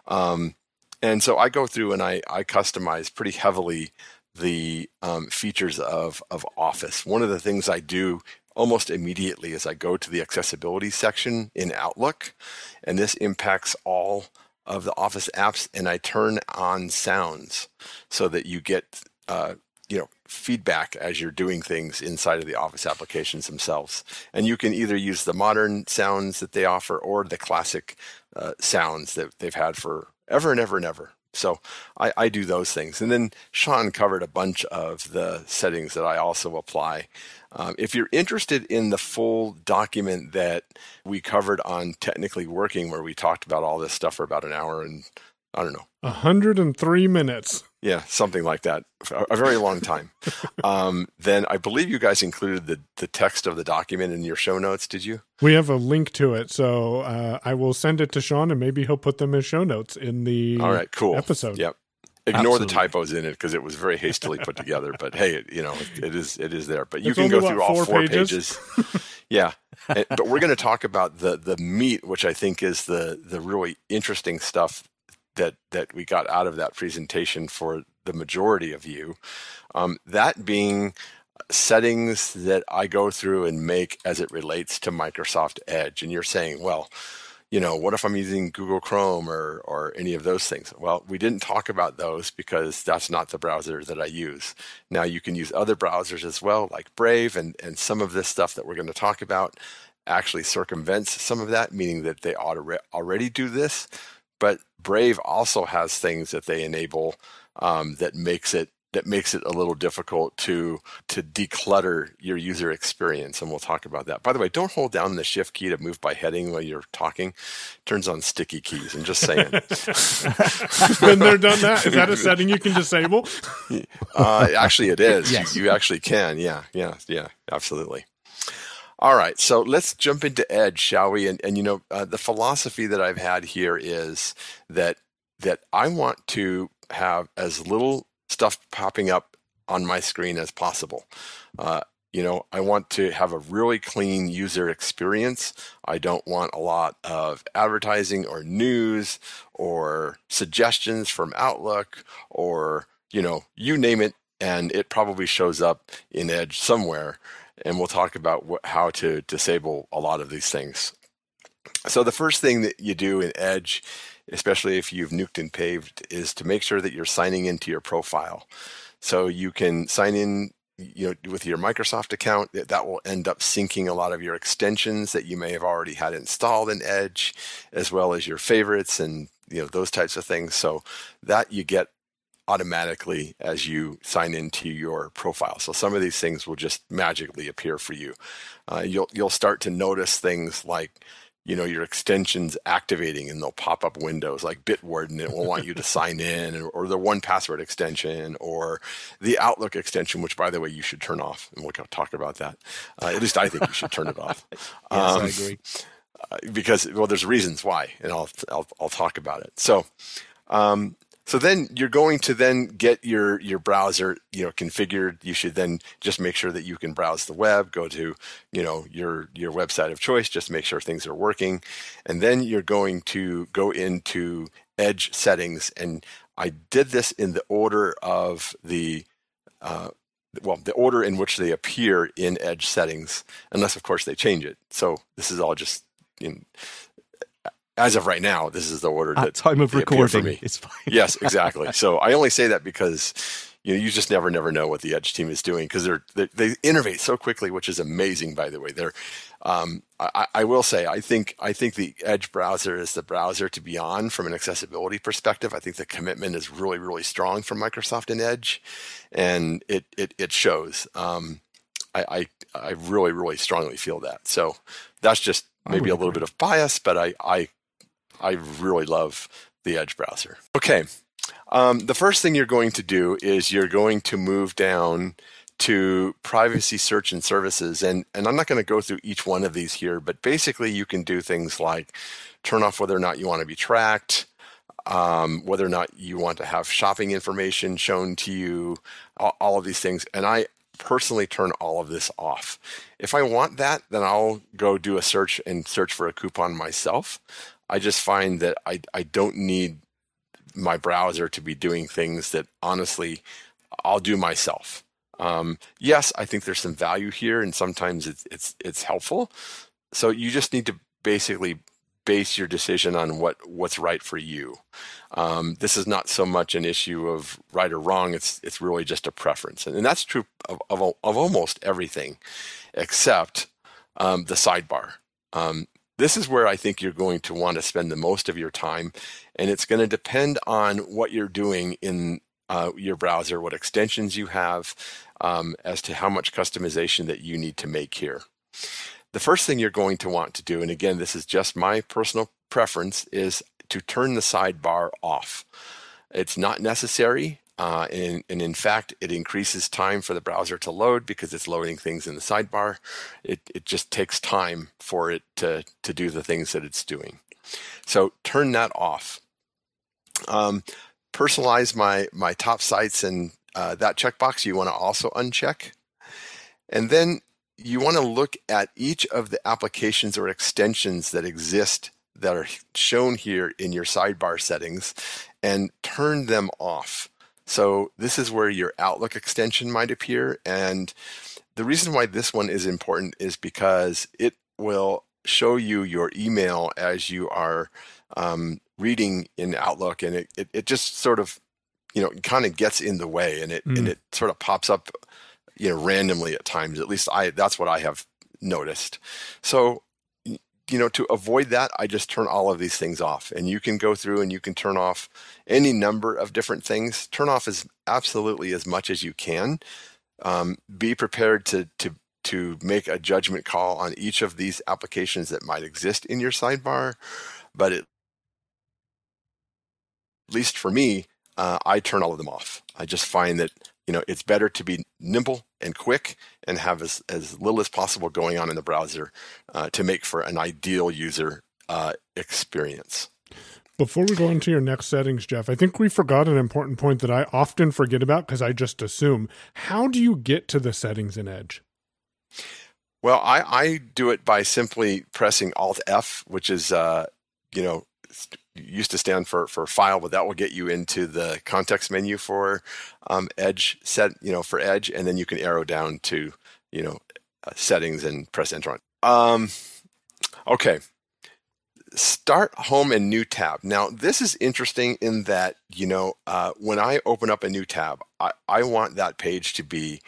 Um, and so I go through and I, I customize pretty heavily the um, features of, of Office. One of the things I do almost immediately as I go to the accessibility section in Outlook, and this impacts all of the Office apps, and I turn on sounds so that you get uh, you know feedback as you're doing things inside of the office applications themselves and you can either use the modern sounds that they offer or the classic uh, sounds that they've had for ever and ever and ever so I, I, do those things. And then Shaun covered a bunch of the settings that I also apply. Um, if you're interested in the full document that we covered on Technically Working, where we talked about all this stuff for about an hour and I don't know, 103 minutes. Yeah, something like that. A very long time. um, then I believe you guys included the, the text of the document in your show notes, did you? We have a link to it. So uh, I will send it to Shaun and maybe he'll put them as show notes in the All right, cool. episode. Yep. Ignore Absolutely. the typos in it because it was very hastily put together. But hey, it, you know, it is it is there. But you it's can go through all four pages. pages. yeah, and, but we're going to talk about the the meat, which I think is the the really interesting stuff that that we got out of that presentation for the majority of you. Um, that being settings that I go through and make as it relates to Microsoft Edge. And you're saying, well, you know, what if I'm using Google Chrome or or any of those things? Well, we didn't talk about those because that's not the browser that I use. Now you can use other browsers as well, like Brave, and and some of this stuff that we're going to talk about actually circumvents some of that, meaning that they already do this. But Brave also has things that they enable um, that makes it that makes it a little difficult to to declutter your user experience and we'll talk about that. By the way don't hold down the shift key to move by heading while you're talking. It turns on sticky keys. I'm just saying. When they're done that. Is that a setting you can disable? Uh, actually it is. Yes. you actually can. Yeah yeah yeah. Absolutely. All right, so let's jump into Edge, shall we? And, and you know, uh, the philosophy that I've had here is that that I want to have as little stuff popping up on my screen as possible. Uh, you know, I want to have a really clean user experience. I don't want a lot of advertising or news or suggestions from Outlook or, you know, you name it, and it probably shows up in Edge somewhere and we'll talk about how to disable a lot of these things. So the first thing that you do in Edge, especially if you've nuked and paved, is to make sure that you're signing into your profile. So you can sign in you know with your Microsoft account that will end up syncing a lot of your extensions that you may have already had installed in Edge as well as your favorites and you know those types of things so that you get automatically as you sign into your profile. So some of these things will just magically appear for you. Uh, you'll you'll start to notice things like you know your extensions activating and they'll pop up windows like bitwarden it will want you to sign in or the 1Password extension or the outlook extension which by the way you should turn off. And we'll talk about that. Uh, at least i think you should turn it off. Yes um, i agree. uh, because well there's reasons why and i'll i'll, I'll talk about it. So um, so then you're going to then get your your browser, you know, configured. You should then just make sure that you can browse the web, go to, you know, your your website of choice, just make sure things are working. And then you're going to go into Edge settings and I did this in the order of the uh, well, the order in which they appear in Edge settings, unless of course they change it. So this is all just in as of right now, this is the order at that time of recording. Me. It's fine. yes, exactly. So I only say that because you know you just never never know what the Edge team is doing because they're, they they innovate so quickly, which is amazing. By the way, they're um, I, I, will say I think I think the Edge browser is the browser to be on from an accessibility perspective. I think the commitment is really really strong from Microsoft and Edge, and it it, it shows. Um, I, I I really really strongly feel that. So that's just maybe a little bit of bias, but I, I, I really love the Edge browser. Okay. Um, the first thing you're going to do is you're going to move down to privacy search and services. And, and I'm not going to go through each one of these here, but basically you can do things like turn off whether or not you want to be tracked, um, whether or not you want to have shopping information shown to you, all, all of these things. And I personally turn all of this off. If I want that, then I'll go do a search and search for a coupon myself. I just find that I, I don't need my browser to be doing things that honestly I'll do myself. Um, yes, I think there's some value here, and sometimes it's it's it's helpful. So you just need to basically base your decision on what what's right for you. Um, this is not so much an issue of right or wrong. It's it's really just a preference, and, and that's true of, of, of almost everything, except um, the sidebar. Um, this is where I think you're going to want to spend the most of your time, and it's going to depend on what you're doing in uh, your browser, what extensions you have, um, as to how much customization that you need to make here. The first thing you're going to want to do, and again, this is just my personal preference, is to turn the sidebar off. It's not necessary. Uh, and, and, in fact, it increases time for the browser to load because it's loading things in the sidebar. It, it just takes time for it to, to do the things that it's doing. So turn that off. Um, personalize my, my top sites and uh, that checkbox you want to also uncheck. And then you want to look at each of the applications or extensions that exist that are shown here in your sidebar settings and turn them off. So this is where your Outlook extension might appear. And the reason why this one is important is because it will show you your email as you are um, reading in Outlook. And it, it, it, just sort of, you know, kind of gets in the way and it, mm. and it sort of pops up you know randomly at times at least i that's what i have noticed so you know to avoid that i just turn all of these things off and you can go through and you can turn off any number of different things. Turn off as absolutely as much as you can. Um, be prepared to to to make a judgment call on each of these applications that might exist in your sidebar but at least for me uh, i turn all of them off. I just find that you know, it's better to be nimble and quick and have as, as little as possible going on in the browser uh, to make for an ideal user uh, experience. Before we go into your next settings, Jeff, I think we forgot an important point that I often forget about because I just assume. How do you get to the settings in Edge? Well, I, I do it by simply pressing Alt F, which is, uh, you know, used to stand for for file, but that will get you into the context menu for um, Edge set, you know, for Edge, and then you can arrow down to you know uh, settings and press enter on. Um, okay, start home and new tab. Now this is interesting in that you know uh, when I open up a new tab, I, I want that page to be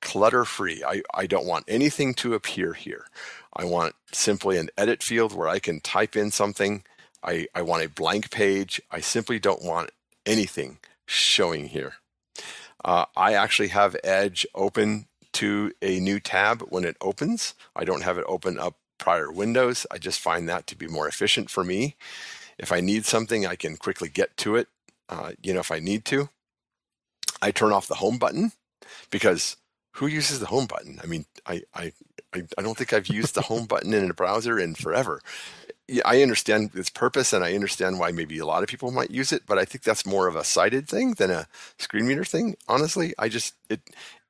clutter free. I, I don't want anything to appear here. I want simply an edit field where I can type in something I, I want a blank page. I simply don't want anything showing here. Uh, I actually have Edge open to a new tab when it opens. I don't have it open up prior windows. I just find that to be more efficient for me. If I need something, I can quickly get to it. Uh, you know, if I need to, I turn off the home button because who uses the home button? I mean, I, I, I don't think I've used the home button in a browser in forever. I understand its purpose and I understand why maybe a lot of people might use it, but I think that's more of a sighted thing than a screen reader thing. Honestly, I just it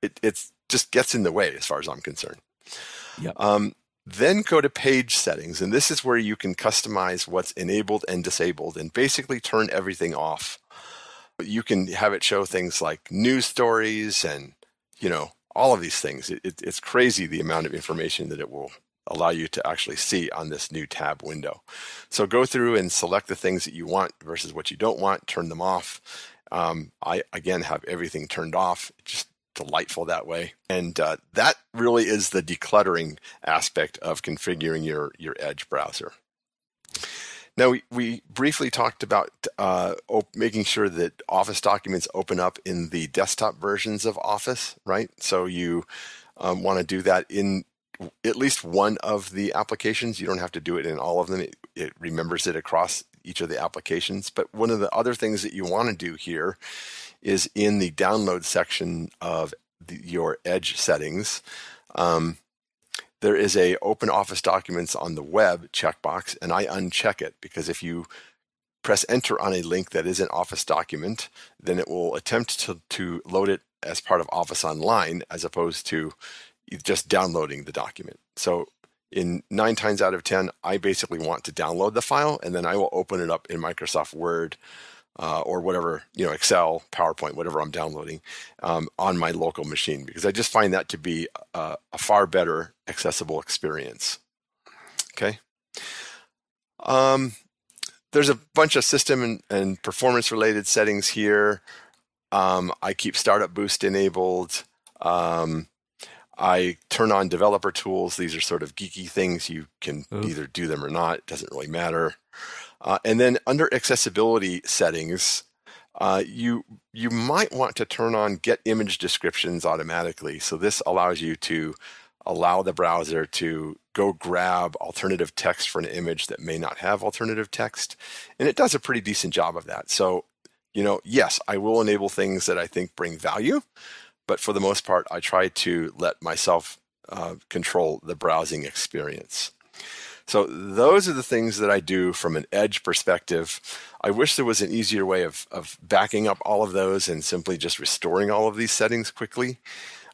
it it's just gets in the way as far as I'm concerned. Yep. Um, then go to page settings, and this is where you can customize what's enabled and disabled, and basically turn everything off. You can have it show things like news stories and you know all of these things. It, it, it's crazy the amount of information that it will allow you to actually see on this new tab window. So go through and select the things that you want versus what you don't want, turn them off. Um, I again have everything turned off, just delightful that way. And uh, that really is the decluttering aspect of configuring your, your Edge browser. Now, we, we briefly talked about uh, op- making sure that Office documents open up in the desktop versions of Office, right? So you um, want to do that in at least one of the applications. You don't have to do it in all of them. It, it remembers it across each of the applications. But one of the other things that you want to do here is in the download section of the, your Edge settings. Um, there is a open office documents on the web checkbox and i uncheck it because if you press enter on a link that is an office document then it will attempt to, to load it as part of office online as opposed to just downloading the document so in nine times out of ten i basically want to download the file and then i will open it up in microsoft word uh, or whatever, you know, Excel, PowerPoint, whatever I'm downloading um, on my local machine because I just find that to be a, a far better accessible experience. Okay. Um, there's a bunch of system and, and performance related settings here. Um, I keep Startup Boost enabled. Um, I turn on developer tools. These are sort of geeky things. You can either do them or not. It doesn't really matter. Uh, and then under accessibility settings, uh, you you might want to turn on get image descriptions automatically. So this allows you to allow the browser to go grab alternative text for an image that may not have alternative text, and it does a pretty decent job of that. So you know, yes, I will enable things that I think bring value, but for the most part, I try to let myself uh, control the browsing experience. So those are the things that I do from an edge perspective. I wish there was an easier way of, of backing up all of those and simply just restoring all of these settings quickly.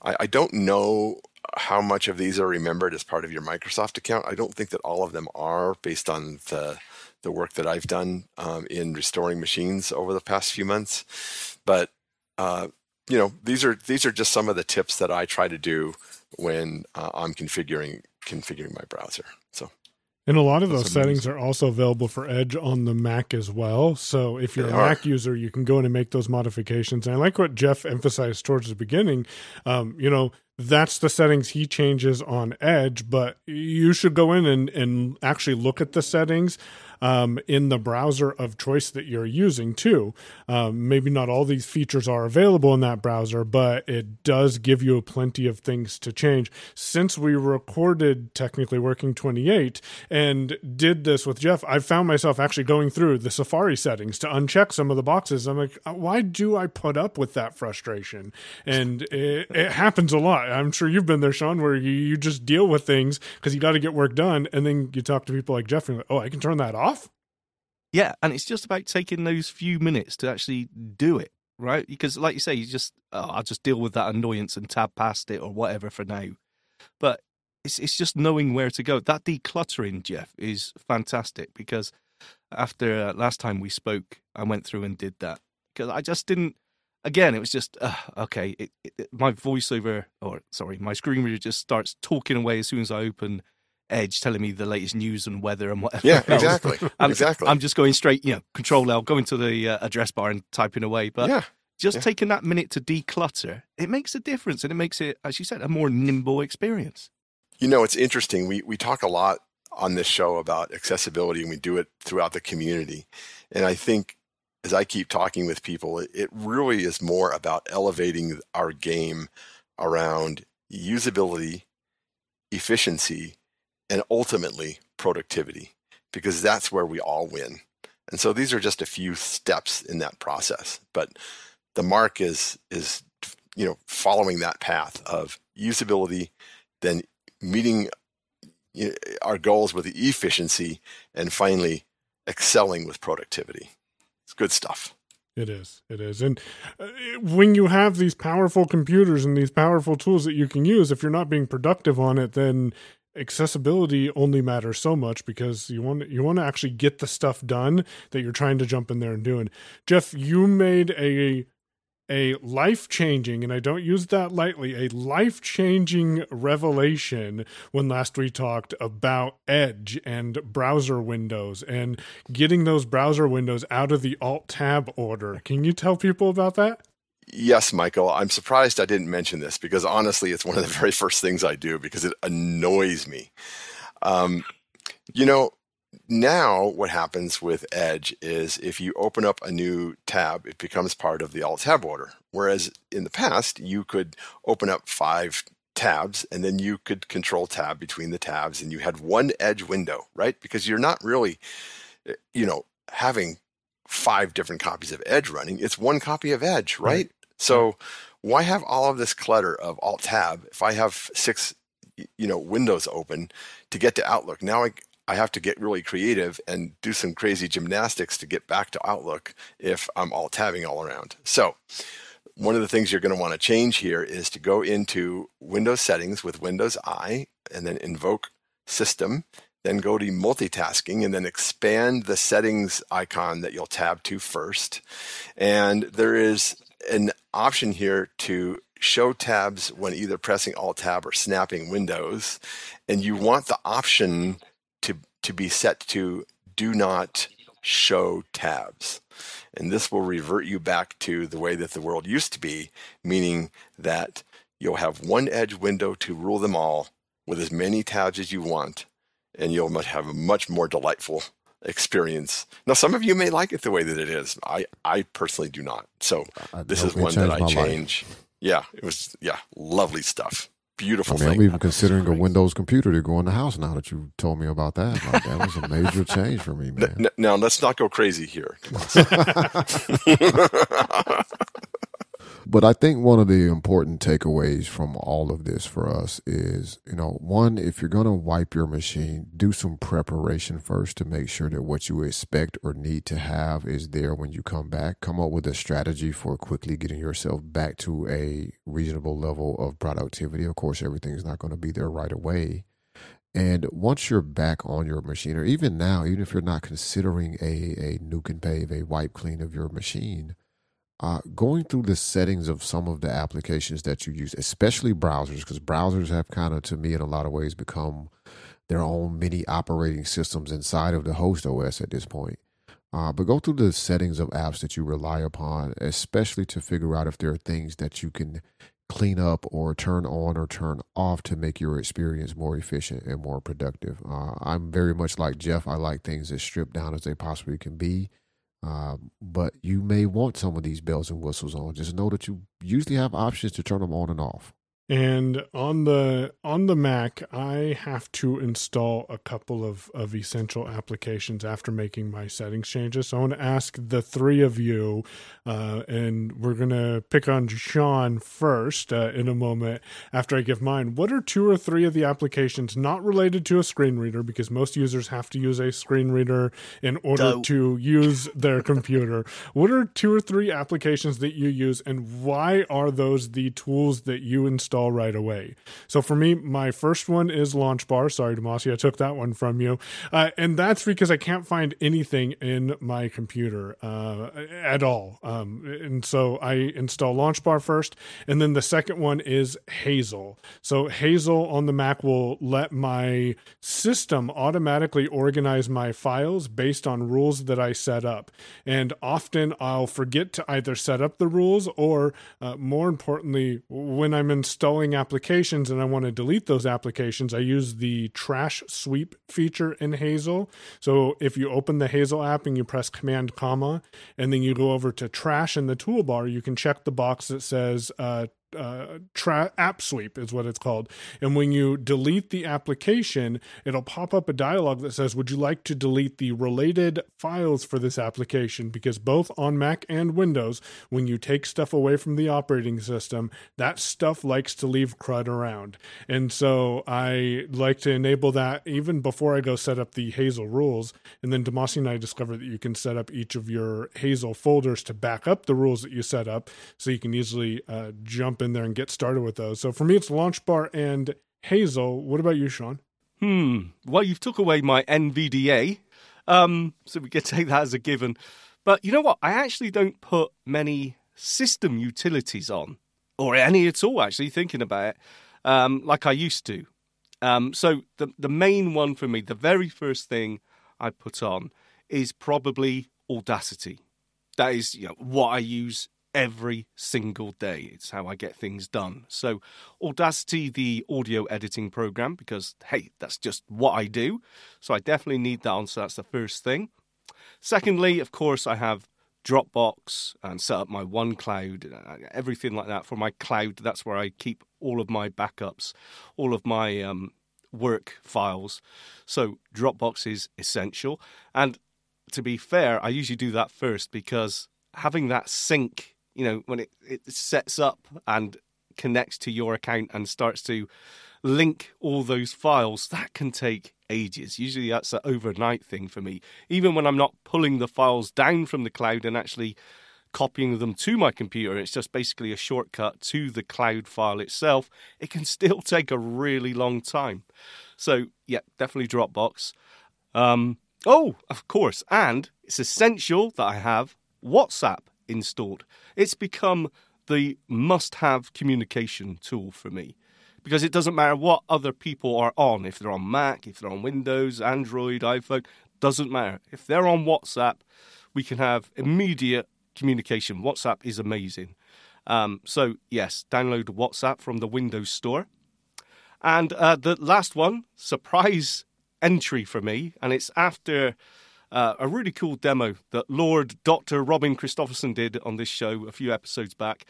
I, I don't know how much of these are remembered as part of your Microsoft account. I don't think that all of them are based on the the work that I've done um, in restoring machines over the past few months. But uh, you know, these are these are just some of the tips that I try to do when uh, I'm configuring configuring my browser. So. And a lot of those settings are also available for Edge on the Mac as well. So if you're they a are. Mac user, you can go in and make those modifications. And I like what Jeff emphasized towards the beginning. Um, you know, that's the settings he changes on Edge, but you should go in and, and actually look at the settings um, in the browser of choice that you're using too. Um, maybe not all these features are available in that browser, but it does give you plenty of things to change. Since we recorded technically working 28 and did this with Jeff, I found myself actually going through the Safari settings to uncheck some of the boxes. I'm like, why do I put up with that frustration? And it, it happens a lot. I'm sure you've been there, Shaun, where you, you just deal with things because you got to get work done. And then you talk to people like Jeff and like, oh, I can turn that off yeah, and it's just about taking those few minutes to actually do it, right? Because, like you say, you just oh, I'll just deal with that annoyance and tab past it or whatever for now. But it's it's just knowing where to go. That decluttering, Jeff, is fantastic because after uh, last time we spoke, I went through and did that because I just didn't. Again, it was just uh, okay. It, it, my voiceover, or sorry, my screen reader just starts talking away as soon as I open Edge telling me the latest news and weather and whatever. Yeah, exactly. I'm, exactly. I'm just going straight, you know, Control L, going to the uh, address bar and typing away. But yeah, just yeah. taking that minute to declutter, it makes a difference, and it makes it, as you said, a more nimble experience. You know, it's interesting. We we talk a lot on this show about accessibility, and we do it throughout the community. And I think as I keep talking with people, it, it really is more about elevating our game around usability, efficiency, and ultimately productivity, because that's where we all win. And so these are just a few steps in that process, but the mark is is you know following that path of usability, then meeting you know, our goals with efficiency, and finally excelling with productivity. It's good stuff. It is. It is. And uh, when you have these powerful computers and these powerful tools that you can use, if you're not being productive on it, then accessibility only matters so much because you want you want to actually get the stuff done that you're trying to jump in there and doing. Jeff, you made a a life-changing and I don't use that lightly, a life-changing revelation when last we talked about Edge and browser windows and getting those browser windows out of the alt tab order. Can you tell people about that? Yes, Michael. I'm surprised I didn't mention this because honestly, it's one of the very first things I do because it annoys me. Um, you know, now what happens with Edge is if you open up a new tab, it becomes part of the alt tab order. Whereas in the past, you could open up five tabs and then you could control tab between the tabs and you had one edge window, right? Because you're not really, eh, you know, having five different copies of Edge running. It's one copy of Edge, right? So mm. why have all of this clutter of Alt Tab if I have six, you know, windows open to get to Outlook? Now I I have to get really creative and do some crazy gymnastics to get back to Outlook if I'm Alt tabbing all around. So one of the things you're going to want to change here is to go into Windows settings with Windows I and then invoke system then go to multitasking and then expand the settings icon that you'll tab to first. And there is an option here to show tabs when either pressing Alt Tab or snapping windows. And you want the option to, to be set to do not show tabs. And this will revert you back to the way that the world used to be, meaning that you'll have one edge window to rule them all with as many tabs as you want and you'll have a much more delightful experience. Now, some of you may like it the way that it is. I, I personally do not. So this is one that I change. Life. Yeah, it was yeah, lovely stuff. Beautiful. I mean, I'm even considering a Windows computer to go in the house now that you told me about that. Like, that was a major change for me, man. Now, let's not go crazy here. But I think one of the important takeaways from all of this for us is, you know, one, if you're going to wipe your machine, do some preparation first to make sure that what you expect or need to have is there when you come back. Come up with a strategy for quickly getting yourself back to a reasonable level of productivity. Of course, everything's not going to be there right away. And once you're back on your machine, or even now, even if you're not considering a, a nuke and pave, a wipe clean of your machine, uh, going through the settings of some of the applications that you use, especially browsers, because browsers have kind of, to me, in a lot of ways, become their own mini operating systems inside of the host OS at this point. Uh, but go through the settings of apps that you rely upon, especially to figure out if there are things that you can clean up or turn on or turn off to make your experience more efficient and more productive. Uh, I'm very much like Jeff. I like things as stripped down as they possibly can be. Um, but you may want some of these bells and whistles on. Just know that you usually have options to turn them on and off. And on the on the Mac, I have to install a couple of, of essential applications after making my settings changes. So I want to ask the three of you, uh, and we're gonna pick on Sean first uh, in a moment after I give mine. What are two or three of the applications not related to a screen reader? Because most users have to use a screen reader in order to use their computer. What are two or three applications that you use, and why are those the tools that you install? Install right away. So for me, my first one is Launchbar. Sorry, Damash, I took that one from you. Uh, and that's because I can't find anything in my computer uh, at all. Um, and so I install Launchbar first. And then the second one is Hazel. So Hazel on the Mac will let my system automatically organize my files based on rules that I set up. And often I'll forget to either set up the rules or, uh, more importantly, when I'm installing installing applications and I want to delete those applications, I use the trash sweep feature in Hazel. So if you open the Hazel app and you press Command comma, and then you go over to trash in the toolbar, you can check the box that says uh, uh, tra- app sweep is what it's called. And when you delete the application, it'll pop up a dialog that says, Would you like to delete the related files for this application? Because both on Mac and Windows, when you take stuff away from the operating system, that stuff likes to leave CRUD around. And so I like to enable that even before I go set up the Hazel rules. And then Damash and I discovered that you can set up each of your Hazel folders to back up the rules that you set up so you can easily uh, jump in there and get started with those. So for me, it's LaunchBar and Hazel. What about you, Shaun? Hmm. Well, you've took away my NVDA, um, so we can take that as a given. But you know what? I actually don't put many system utilities on, or any at all. Actually, thinking about it, um, like I used to. Um, so the the main one for me, the very first thing I put on is probably Audacity. That is you know, what I use every single day. It's how I get things done. So, Audacity, the audio editing program, because hey, that's just what I do. So, I definitely need that on. So, that's the first thing. Secondly, of course, I have Dropbox and set up my OneCloud, uh, everything like that for my cloud. That's where I keep all of my backups, all of my um, work files. So Dropbox is essential. And to be fair, I usually do that first because having that sync, you know, when it, it sets up and connects to your account and starts to link all those files, that can take ages. Usually that's an overnight thing for me. Even when I'm not pulling the files down from the cloud and actually copying them to my computer, it's just basically a shortcut to the cloud file itself. It can still take a really long time. So, yeah, definitely Dropbox. Um, oh, of course, and it's essential that I have WhatsApp installed. It's become the must have communication tool for me because it doesn't matter what other people are on, if they're on Mac, if they're on Windows, Android, iPhone, doesn't matter. If they're on WhatsApp, we can have immediate communication. WhatsApp is amazing. Um, so, yes, download WhatsApp from the Windows Store. And uh, the last one, surprise entry for me, and it's after uh, a really cool demo that Lord Dr. Robin Christopherson did on this show a few episodes back,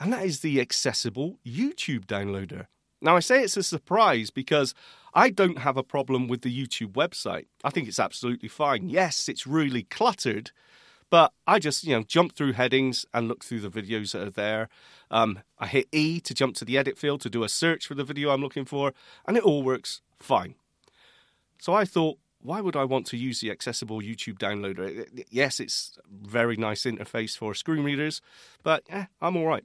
and that is the accessible YouTube downloader. Now, I say it's a surprise because I don't have a problem with the YouTube website. I think it's absolutely fine. Yes, it's really cluttered, but I just, you know, jump through headings and look through the videos that are there. Um, I hit E to jump to the edit field to do a search for the video I'm looking for, and it all works fine. So I thought, why would I want to use the accessible YouTube downloader? Yes, it's a very nice interface for screen readers, but eh, I'm all right.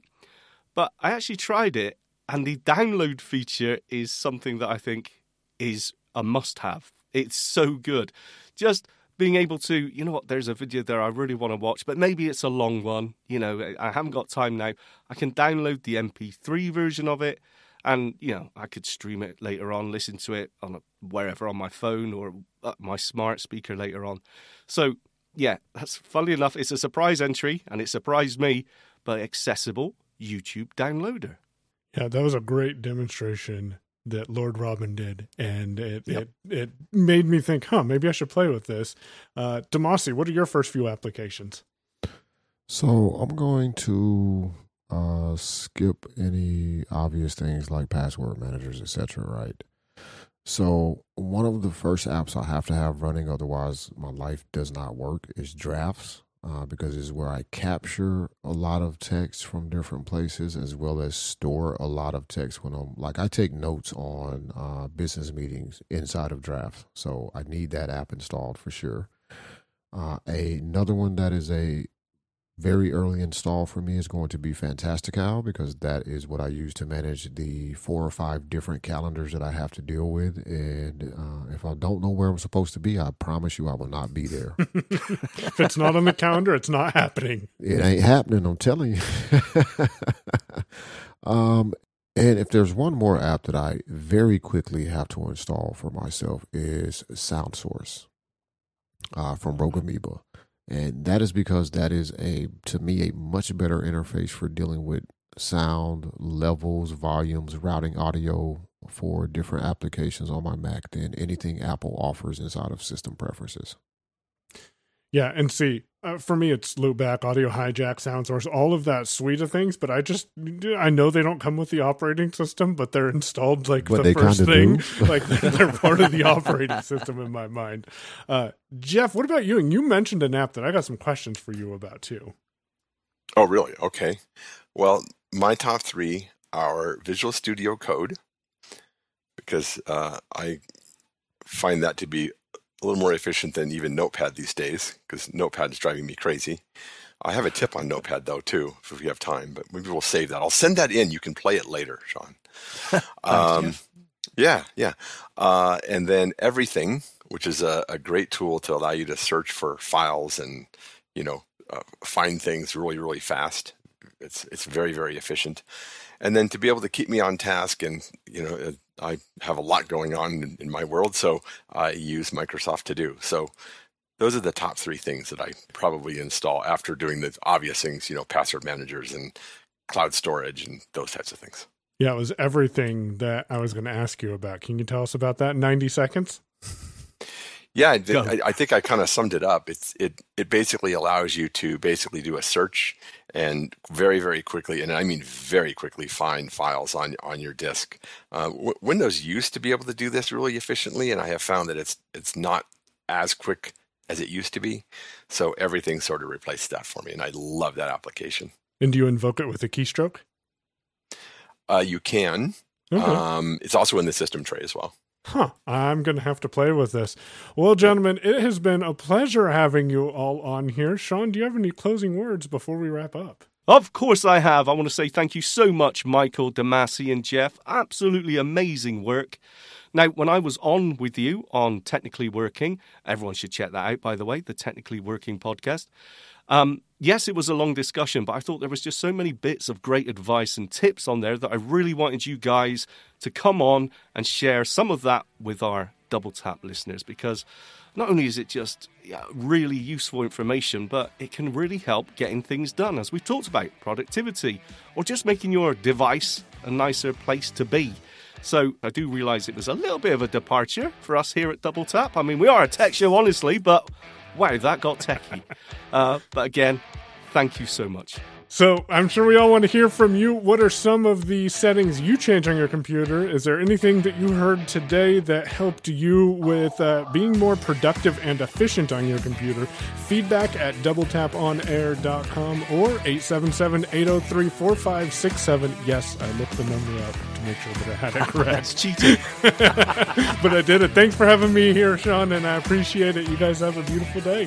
But I actually tried it, and the download feature is something that I think is a must have. It's so good. Just being able to, you know what, there's a video there I really want to watch, but maybe it's a long one. You know, I haven't got time now. I can download the MP3 version of it, and you know, I could stream it later on, listen to it on a, wherever on my phone or my smart speaker later on. So, yeah, that's funny enough. It's a surprise entry, and it surprised me, but accessible YouTube downloader. Yeah, that was a great demonstration that Lord Robin did, and it yep. it it made me think, huh, maybe I should play with this. Uh, Damash, what are your first few applications? So I'm going to uh, skip any obvious things like password managers, etc. Right. So one of the first apps I have to have running, otherwise my life does not work, is Drafts uh, because it's where I capture a lot of text from different places as well as store a lot of text when I'm like I take notes on uh, business meetings inside of Draft, so I need that app installed for sure. Uh, another one that is a very early install for me is going to be Fantastical because that is what I use to manage the four or five different calendars that I have to deal with. And uh, if I don't know where I'm supposed to be, I promise you I will not be there. if it's not on the calendar, it's not happening. It ain't happening, I'm telling you. um, and if there's one more app that I very quickly have to install for myself is SoundSource uh, from Rogue Amoeba. And that is because that is a, to me, a much better interface for dealing with sound levels, volumes, routing audio for different applications on my Mac than anything Apple offers inside of system preferences. Yeah, and see, uh, for me, it's loopback, audio hijack, sound source, all of that suite of things. But I just, I know they don't come with the operating system, but they're installed like but the first thing, like they're part of the operating system in my mind. Uh, Jeff, what about you? And you mentioned an app that I got some questions for you about too. Oh, really? Okay. Well, my top three are Visual Studio Code because uh, I find that to be a little more efficient than even Notepad these days because Notepad is driving me crazy. I have a tip on Notepad though too, if we have time, but maybe we'll save that. I'll send that in. You can play it later, Shaun. um, yeah, yeah. Uh, and then everything, which is a, a, great tool to allow you to search for files and you know uh, find things really, really fast. It's it's very, very efficient. And then to be able to keep me on task and you know I have a lot going on in, in my world, so I use Microsoft To Do. So those are the top three things that I probably install after doing the obvious things, you know, password managers and cloud storage and those types of things. Yeah, it was everything that I was going to ask you about. Can you tell us about that in 90 seconds? Yeah, I, I think I kind of summed it up. It's it it basically allows you to basically do a search and very very quickly, and I mean very quickly, find files on on your disk. Uh, w- Windows used to be able to do this really efficiently, and I have found that it's it's not as quick as it used to be. So everything sort of replaced that for me, and I love that application. And do you invoke it with a keystroke? Uh, you can. Okay. Um, it's also in the system tray as well. Huh. I'm going to have to play with this. Well, gentlemen, it has been a pleasure having you all on here. Shaun, do you have any closing words before we wrap up? Of course, I have. I want to say thank you so much, Michael, Damash, and Jeff. Absolutely amazing work. Now, when I was on with you on Technically Working, everyone should check that out, by the way, the Technically Working podcast. Um, yes, it was a long discussion, but I thought there was just so many bits of great advice and tips on there that I really wanted you guys to come on and share some of that with our Double Tap listeners because not only is it just really useful information, but it can really help getting things done, as we've talked about productivity or just making your device a nicer place to be. So I do realise it was a little bit of a departure for us here at Double Tap. I mean, we are a tech show, honestly, but wow, that got techie. Uh, but again, thank you so much. So I'm sure we all want to hear from you. What are some of the settings you change on your computer? Is there anything that you heard today that helped you with uh, being more productive and efficient on your computer? Feedback at doubletaponair.com or 877-803-4567. Yes, I looked the number up to make sure that I had it correct. That's cheating. but I did it. Thanks for having me here, Shaun, and I appreciate it. You guys have a beautiful day.